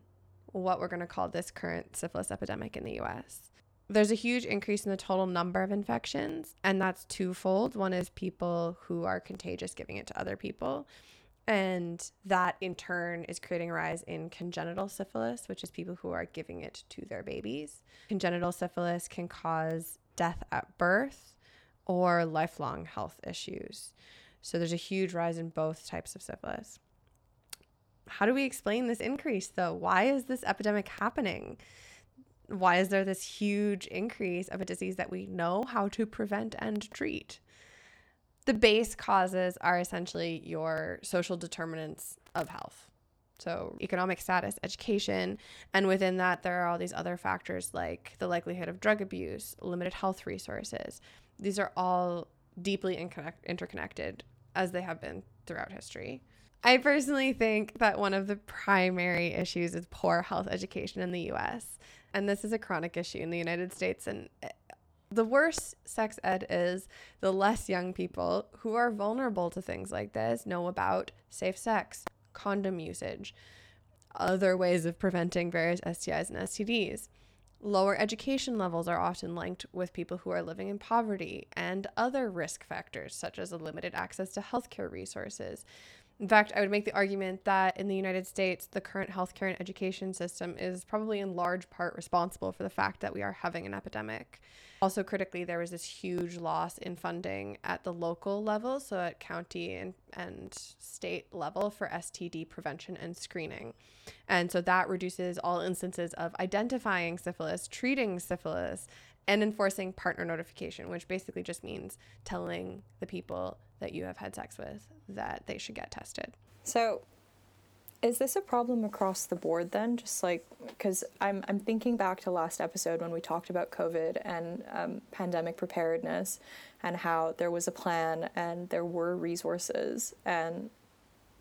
what we're going to call this current syphilis epidemic in the US. There's a huge increase in the total number of infections, and that's twofold. One is people who are contagious giving it to other people, and that in turn is creating a rise in congenital syphilis, which is people who are giving it to their babies. Congenital syphilis can cause death at birth or lifelong health issues. So there's a huge rise in both types of syphilis. How do we explain this increase though? Why is this epidemic happening? Why is there this huge increase of a disease that we know how to prevent and treat? The base causes are essentially your social determinants of health. So, economic status, education, and within that, there are all these other factors like the likelihood of drug abuse, limited health resources. These are all deeply interconnected as they have been throughout history. I personally think that one of the primary issues is poor health education in the US. And this is a chronic issue in the United States. And eh, the worse sex ed is, the less young people who are vulnerable to things like this know about safe sex, condom usage, other ways of preventing various STIs and STDs. Lower education levels are often linked with people who are living in poverty and other risk factors, such as a limited access to healthcare resources. In fact, I would make the argument that in the United States, the current healthcare and education system is probably in large part responsible for the fact that we are having an epidemic. Also, critically, there was this huge loss in funding at the local level, so at county and, and state level for STD prevention and screening. And so that reduces all instances of identifying syphilis, treating syphilis, and enforcing partner notification, which basically just means telling the people that you have had sex with that they should get tested. So, is this a problem across the board then? Just like, because I'm, I'm thinking back to last episode when we talked about COVID and um, pandemic preparedness and how there was a plan and there were resources and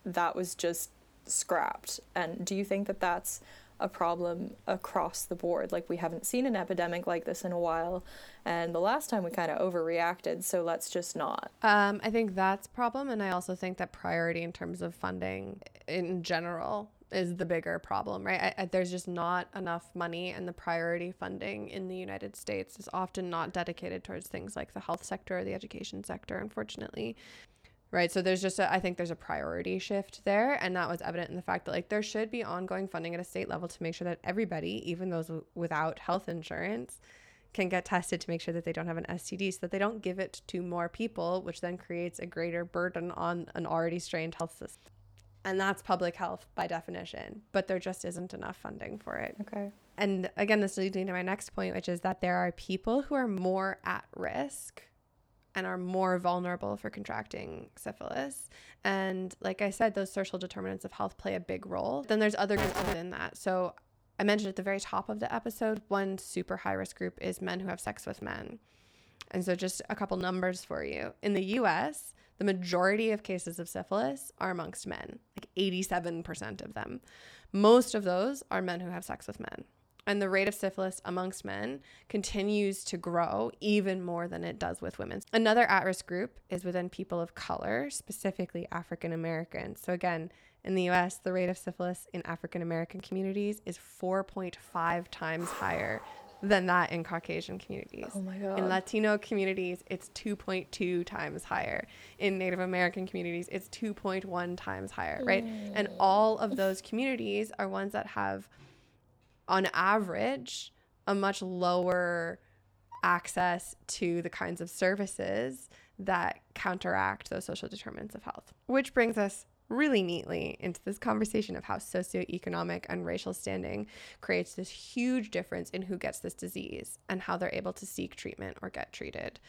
that was just scrapped. And do you think that that's a problem across the board. Like we haven't seen an epidemic like this in a while, and the last time we kind of overreacted, so let's just not. Um, I think that's problem, and I also think that priority in terms of funding in general is the bigger problem, right? I, I, there's just not enough money, and the priority funding in the United States is often not dedicated towards things like the health sector or the education sector, unfortunately right so there's just a, I think there's a priority shift there and that was evident in the fact that like there should be ongoing funding at a state level to make sure that everybody even those w- without health insurance can get tested to make sure that they don't have an STD so that they don't give it to more people which then creates a greater burden on an already strained health system and that's public health by definition but there just isn't enough funding for it. Okay. And again this leads me to my next point which is that there are people who are more at risk and are more vulnerable for contracting syphilis. And like I said, those social determinants of health play a big role. Then there's other groups within that. So I mentioned at the very top of the episode, one super high risk group is men who have sex with men. And so just a couple numbers for you. In the US, the majority of cases of syphilis are amongst men, like 87% of them. Most of those are men who have sex with men and the rate of syphilis amongst men continues to grow even more than it does with women. Another at risk group is within people of color, specifically African Americans. So, again, In the US, the rate of syphilis in African American communities is 4.5 times higher than that in Caucasian communities. Oh my God. In Latino communities, it's 2.2 times higher. In Native American communities, it's 2.1 times higher, right? Mm. And all of those communities are ones that have, on average, a much lower access to the kinds of services that counteract those social determinants of health. Which brings us really neatly into this conversation of how socioeconomic and racial standing creates this huge difference in who gets this disease and how they're able to seek treatment or get treated.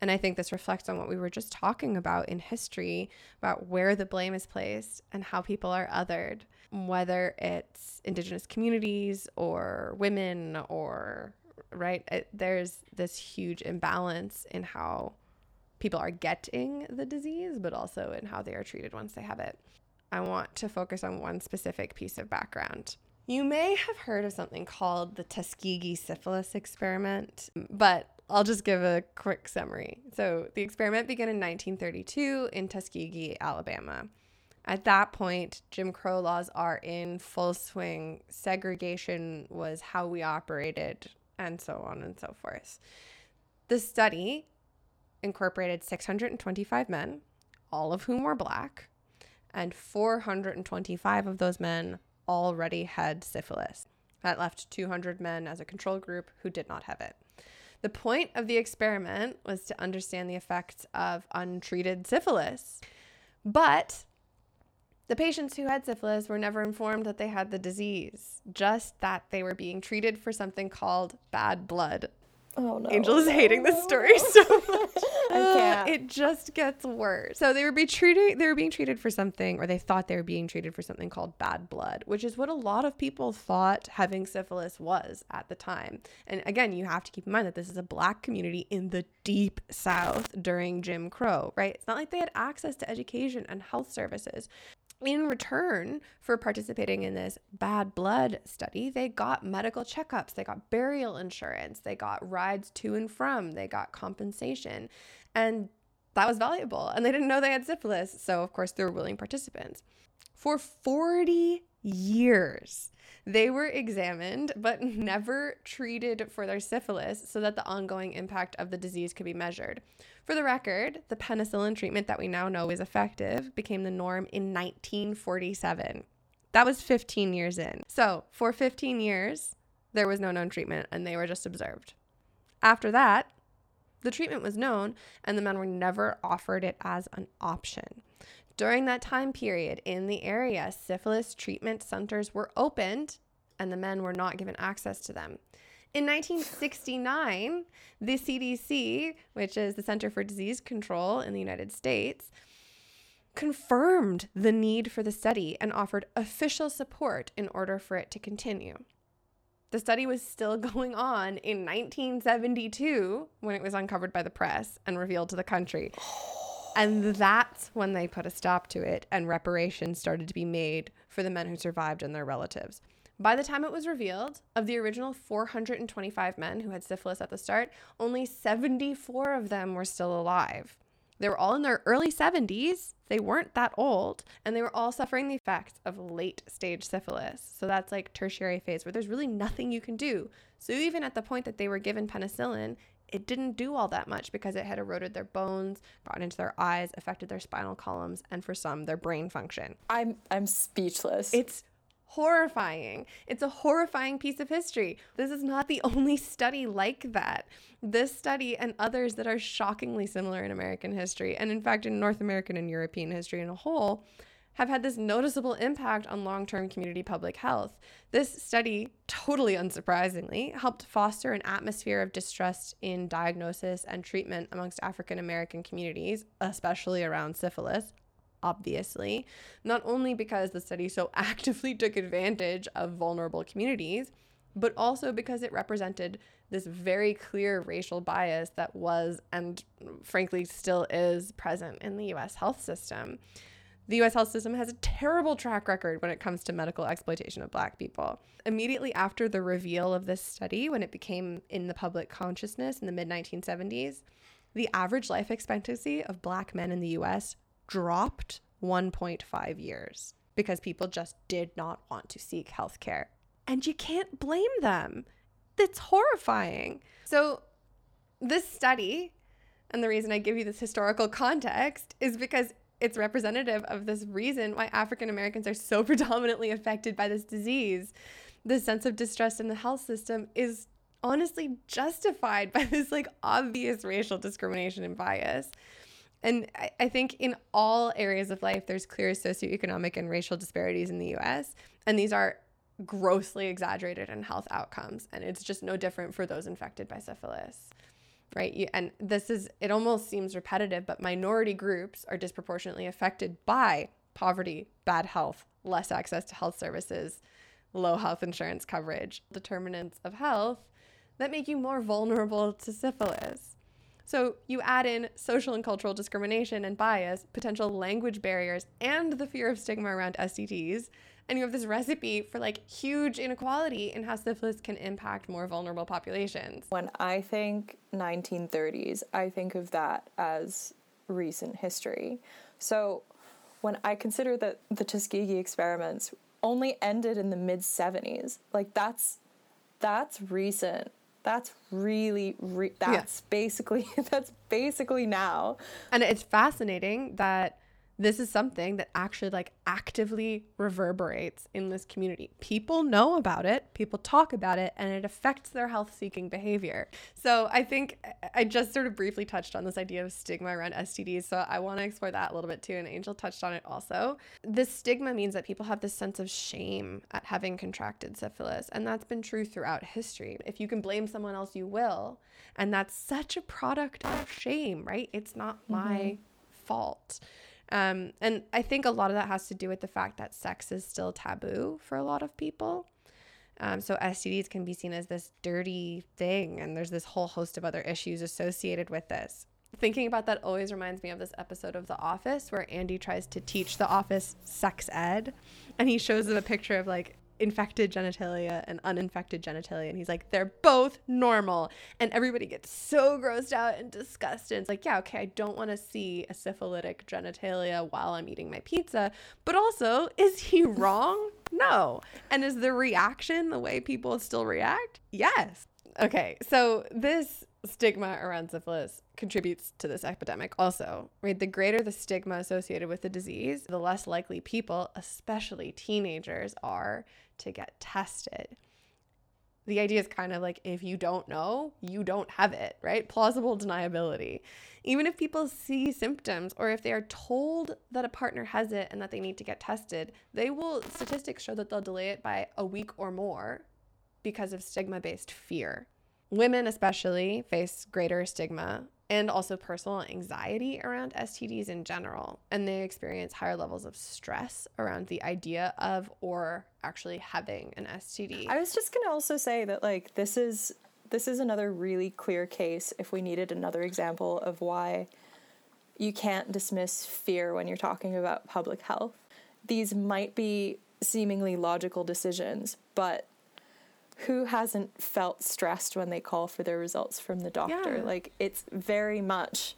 And I think this reflects on what we were just talking about in history about where the blame is placed and how people are othered, whether it's indigenous communities or women or right it, there's this huge imbalance in how people are getting the disease, but also in how they are treated once they have it. I want to focus on one specific piece of background. You may have heard of something called the Tuskegee syphilis experiment, but I'll just give a quick summary. So, the experiment began in 1932 in Tuskegee, Alabama. At that point, Jim Crow laws are in full swing. Segregation was how we operated, and so on and so forth. The study incorporated 625 men, all of whom were black, and 425 of those men already had syphilis. That left 200 men as a control group who did not have it. The point of the experiment was to understand the effects of untreated syphilis. But the patients who had syphilis were never informed that they had the disease, just that they were being treated for something called bad blood. Oh no. Angel is hating this story so much. I can't. it just gets worse. So they were being treated they were being treated for something or they thought they were being treated for something called bad blood, which is what a lot of people thought having syphilis was at the time. And again, you have to keep in mind that this is a black community in the deep south during Jim Crow, right? It's not like they had access to education and health services in return for participating in this bad blood study, they got medical checkups, they got burial insurance, they got rides to and from, they got compensation. And that was valuable. And they didn't know they had syphilis. So, of course, they were willing participants. For 40 years, they were examined but never treated for their syphilis so that the ongoing impact of the disease could be measured. For the record, the penicillin treatment that we now know is effective became the norm in 1947. That was 15 years in. So, for 15 years, there was no known treatment and they were just observed. After that, the treatment was known and the men were never offered it as an option. During that time period in the area, syphilis treatment centers were opened and the men were not given access to them. In 1969, the CDC, which is the Center for Disease Control in the United States, confirmed the need for the study and offered official support in order for it to continue. The study was still going on in 1972 when it was uncovered by the press and revealed to the country. And that's when they put a stop to it and reparations started to be made for the men who survived and their relatives. By the time it was revealed, of the original 425 men who had syphilis at the start, only 74 of them were still alive. They were all in their early 70s. They weren't that old, and they were all suffering the effects of late stage syphilis. So that's like tertiary phase where there's really nothing you can do. So even at the point that they were given penicillin, it didn't do all that much because it had eroded their bones, gotten into their eyes, affected their spinal columns, and for some, their brain function. I'm I'm speechless. It's horrifying. It's a horrifying piece of history. This is not the only study like that. This study and others that are shockingly similar in American history, and in fact, in North American and European history in a whole, have had this noticeable impact on long term community public health. This study, totally unsurprisingly, helped foster an atmosphere of distrust in diagnosis and treatment amongst African American communities, especially around syphilis. Obviously, not only because the study so actively took advantage of vulnerable communities, but also because it represented this very clear racial bias that was and frankly still is present in the US health system. The US health system has a terrible track record when it comes to medical exploitation of black people. Immediately after the reveal of this study, when it became in the public consciousness in the mid 1970s, the average life expectancy of black men in the US dropped 1.5 years. because people just did not want to seek health care. And you can't blame them. That's horrifying. So, this study, and the reason I give you this historical context is because it's representative of this reason why African Americans are so predominantly affected by this disease. The sense of distrust in the health system is honestly justified by this like obvious racial discrimination and bias. And I, I think in all areas of life, there's clear socioeconomic and racial disparities in the US. And these are grossly exaggerated in health outcomes. And it's just no different for those infected by syphilis right? You, and this is, it almost seems repetitive, but minority groups are disproportionately affected by poverty, bad health, less access to health services, low health insurance coverage, determinants of health that make you more vulnerable to syphilis. So you add in social and cultural discrimination and bias, potential language barriers, and the fear of stigma around STDs, and you have this recipe for like huge inequality in how syphilis can impact more vulnerable populations. When I think 1930s, I think of that as recent history. So when I consider that the Tuskegee experiments only ended in the mid 70s, like that's that's recent. That's really re- that's yeah. basically that's basically now. And it's fascinating that this is something that actually like actively reverberates in this community. People know about it, people talk about it, and it affects their health seeking behavior. So I think I just sort of briefly touched on this idea of stigma around STDs. So I want to explore that a little bit too. And Angel touched on it also. This stigma means that people have this sense of shame at having contracted syphilis. And that's been true throughout history. If you can blame someone else, you will. And that's such a product of shame, right? It's not my mm-hmm. fault. Um, and I think a lot of that has to do with the fact that sex is still taboo for a lot of people. Um, so STDs can be seen as this dirty thing, and there's this whole host of other issues associated with this. Thinking about that always reminds me of this episode of The Office where Andy tries to teach The Office sex ed, and he shows them a picture of like infected genitalia and uninfected genitalia. And he's like they're both normal. And everybody gets so grossed out and disgusted. It's like yeah okay i don't want to see a syphilitic genitalia while i'm eating my pizza. But also is he wrong? No. And is the reaction the way people still react? Yes. Okay so this stigma around syphilis contributes to this epidemic also right the greater the stigma associated with the disease the less likely people especially teenagers are to get tested. The idea is kind of like if you don't know, you don't have it, right? Plausible deniability. Even if people see symptoms or if they are told that a partner has it and that they need to get tested, they will, statistics show that they'll delay it by a week or more because of stigma based fear. Women, especially, face greater stigma and also personal anxiety around STDs in general. And they experience higher levels of stress around the idea of or actually having an STD. I was just going to also say that like this is this is another really clear case if we needed another example of why you can't dismiss fear when you're talking about public health. These might be seemingly logical decisions, but who hasn't felt stressed when they call for their results from the doctor? Yeah. Like it's very much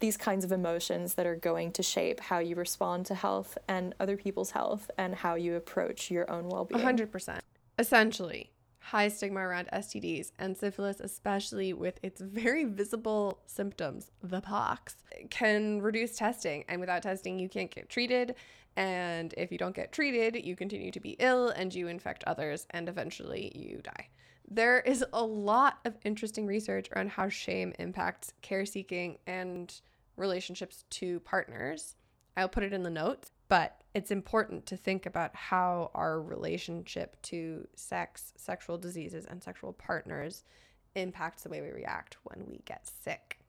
these kinds of emotions that are going to shape how you respond to health and other people's health and how you approach your own well-being. 100%. Essentially, high stigma around STDs and syphilis, especially with its very visible symptoms, the pox, can reduce testing. And without testing, you can't get treated. And if you don't get treated, you continue to be ill and you infect others, and eventually you die. There is a lot of interesting research around how shame impacts care seeking and relationships to partners. I'll put it in the notes, but it's important to think about how our relationship to sex, sexual diseases, and sexual partners impacts the way we react when we get sick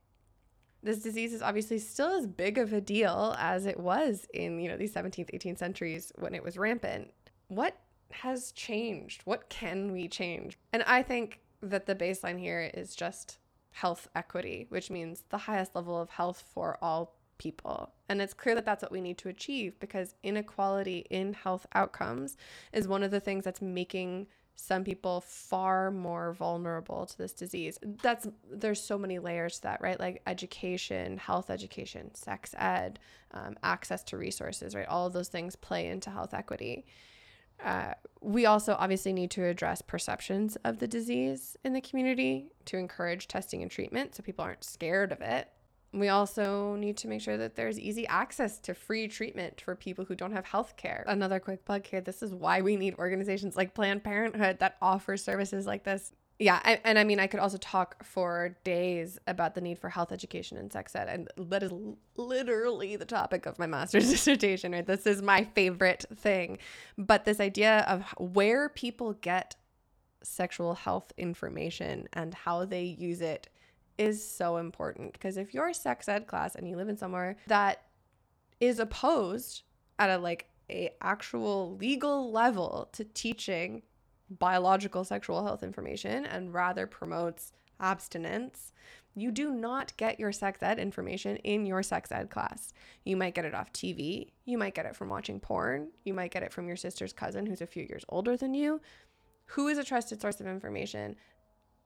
this disease is obviously still as big of a deal as it was in, you know, these 17th, 18th centuries when it was rampant. What has changed? What can we change? And I think that the baseline here is just health equity, which means the highest level of health for all people. And it's clear that that's what we need to achieve because inequality in health outcomes is one of the things that's making some people far more vulnerable to this disease. That's there's so many layers to that, right? Like education, health education, sex ed, um, access to resources, right? All of those things play into health equity. Uh, we also obviously need to address perceptions of the disease in the community to encourage testing and treatment so people aren't scared of it. We also need to make sure that there's easy access to free treatment for people who don't have health care. Another quick plug here this is why we need organizations like Planned Parenthood that offer services like this. Yeah, I, and I mean, I could also talk for days about the need for health education and sex ed, and that is literally the topic of my master's dissertation, right? This is my favorite thing. But this idea of where people get sexual health information and how they use it is so important because if you're a sex ed class and you live in somewhere that is opposed at a like a actual legal level to teaching biological sexual health information and rather promotes abstinence you do not get your sex ed information in your sex ed class. You might get it off TV. You might get it from watching porn. You might get it from your sister's cousin who's a few years older than you. Who is a trusted source of information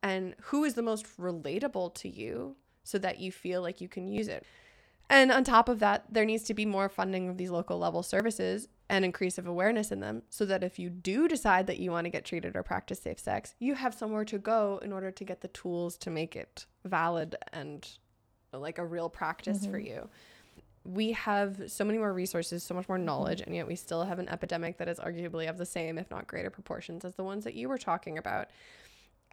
and who is the most relatable to you so that you feel like you can use it. And on top of that, there needs to be more funding of these local level services and increase of awareness in them so that if you do decide that you want to get treated or practice safe sex, you have somewhere to go in order to get the tools to make it valid and like a real practice mm-hmm. for you. We have so many more resources, so much more knowledge, and yet we still have an epidemic that is arguably of the same, if not greater proportions, as the ones that you were talking about.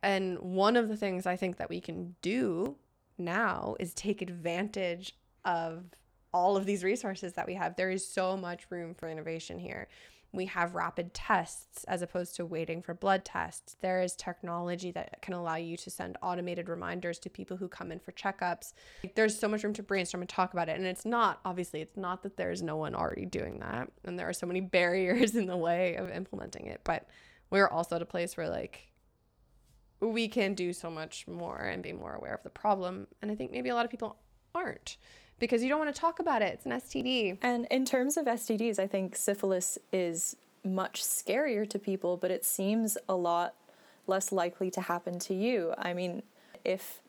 And one of the things I think that we can do now is take advantage of all of these resources that we have. There is so much room for innovation here. We have rapid tests as opposed to waiting for blood tests. There is technology that can allow you to send automated reminders to people who come in for checkups. There's so much room to brainstorm and talk about it. And it's not, obviously, it's not that there's no one already doing that. And there are so many barriers in the way of implementing it. But we're also at a place where, like, we can do so much more and be more aware of the problem. And I think maybe a lot of people aren't because you don't want to talk about it. It's an STD. And in terms of STDs, I think syphilis is much scarier to people, but it seems a lot less likely to happen to you. I mean, if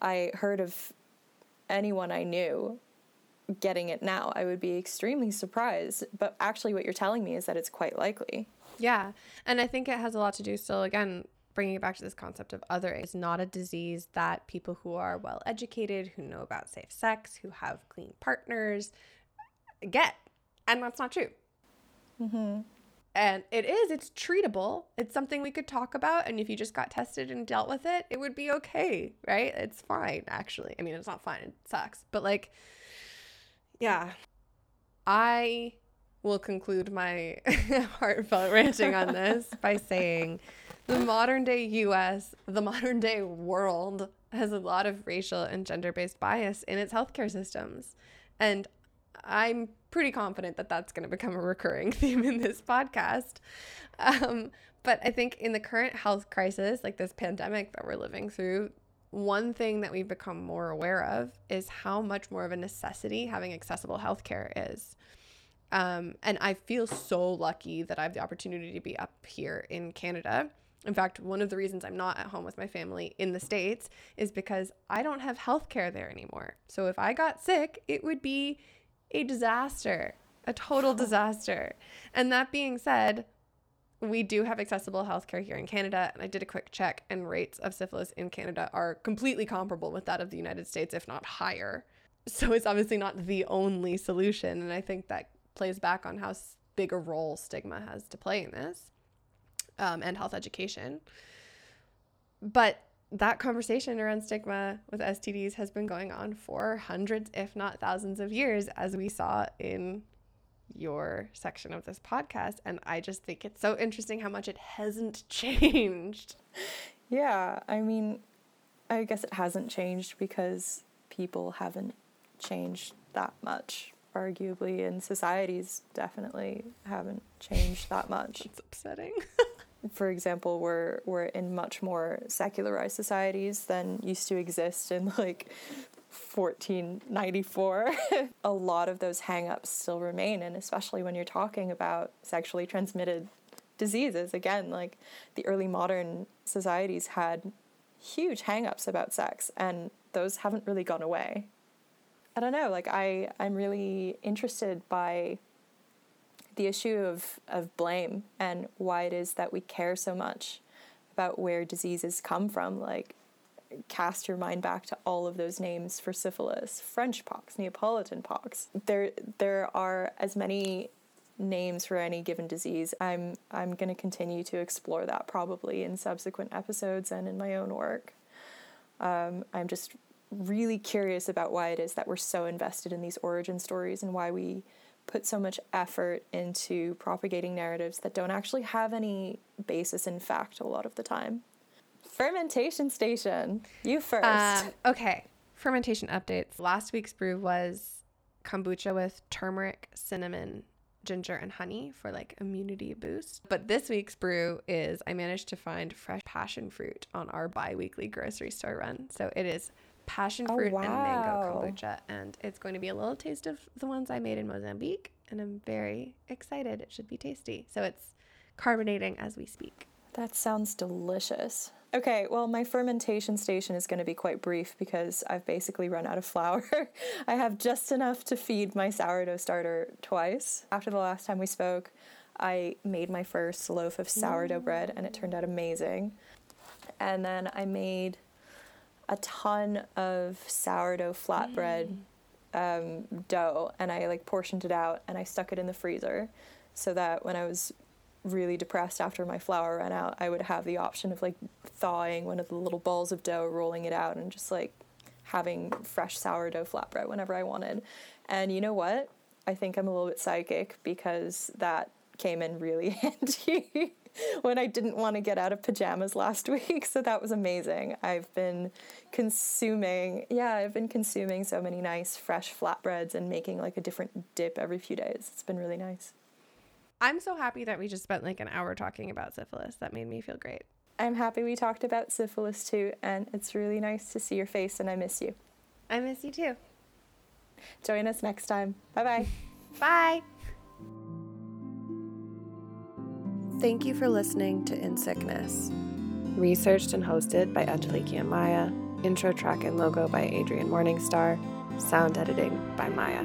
I heard of anyone I knew getting it now, I would be extremely surprised. But actually, what you're telling me is that it's quite likely. Yeah. And I think it has a lot to do still, again, bringing it back to this concept of other is not a disease that people who are well educated, who know about safe sex, who have clean partners get. And that's not true. Mm-hmm. And it is, it's treatable. It's something we could talk about. And if you just got tested and dealt with it, it would be okay, right? It's fine, actually. I mean, it's not fine, it sucks. But like, yeah, I will conclude my heartfelt ranting on this by saying the modern day US, the modern day world has a lot of racial and gender based bias in its healthcare systems. And I'm pretty confident that that's going to become a recurring theme in this podcast. Um, but I think in the current health crisis, like this pandemic that we're living through, one thing that we've become more aware of is how much more of a necessity having accessible healthcare is. Um, and I feel so lucky that I have the opportunity to be up here in Canada in fact, one of the reasons I'm not at home with my family in the States is because I don't have health care there anymore. So if I got sick, it would be a disaster, a total disaster. And that being said, we do have accessible healthcare here in Canada, and I did a quick check, and rates of syphilis in Canada are completely comparable with that of the United States, if not higher. So it's obviously not the only solution, and I think that plays back on how big a role stigma has to play in this um, and health education. But that conversation around stigma with STDs has been going on for hundreds, if not thousands of years, as we saw in your section of this podcast. And I just think it's so interesting how much it hasn't changed. Yeah, I mean, I guess it hasn't changed because people haven't changed that much, arguably, and societies definitely haven't changed that much. It's upsetting. for example, we're we're in much more secularized societies than used to exist in like 1494. a lot of those hangups still remain, and especially when you're talking about sexually transmitted diseases. Again, like the early modern societies had huge hangups about sex, and those haven't really gone away. I don't know, like I, I'm really interested by the issue of, of blame and why it is that we care so much about where diseases come from. Like, cast your mind back to all of those names for syphilis, French pox, Neapolitan pox. There, there are as many names for any given disease. I'm, I'm going to continue to explore that probably in subsequent episodes and in my own work. Um, I'm just really curious about why it is that we're so invested in these origin stories and why we put so much effort into propagating narratives that don't actually have any basis in fact a lot of the time. Fermentation station, you first. Um, okay, fermentation updates. Last week's brew was kombucha with turmeric, cinnamon, ginger, and honey for like immunity boost. But this week's brew is I managed to find fresh passion fruit on our bi weekly grocery store run. So it is passion oh, fruit oh, wow. and mango kombucha, and it's going to be a little taste of the ones I made in Mozambique, and I'm very excited. It should be tasty. So it's carbonating as we speak. That sounds delicious. Okay, well, my fermentation station is going to be quite brief because I've basically run out of flour. I have just enough to feed my sourdough starter twice. After the last time we spoke, I made my first loaf of sourdough bread and it turned out amazing. And then I made a ton of sourdough flatbread mm. um, dough and I like portioned it out and I stuck it in the freezer so that when I was really depressed after my flour ran out, I would have the option of like thawing one of the little balls of dough, rolling it out, and just like having fresh sourdough flatbread whenever I wanted. And you know what? I think I'm a little bit psychic because that came in really handy when I didn't want to get out of pajamas last week. So that was amazing. I've been consuming, yeah, I've been consuming so many nice fresh flatbreads and making like a different dip every few days. It's been really nice. I'm so happy that we just spent like an hour talking about syphilis. That made me feel great. I'm happy we talked about syphilis too, and it's really nice to see your face, and I miss you. I miss you too. Join us next time. Bye-bye. Bye. Thank you for listening to In Sickness. Researched and hosted by Angeliki and Maya. Intro track and logo by Adrian Morningstar. Sound editing by Maya.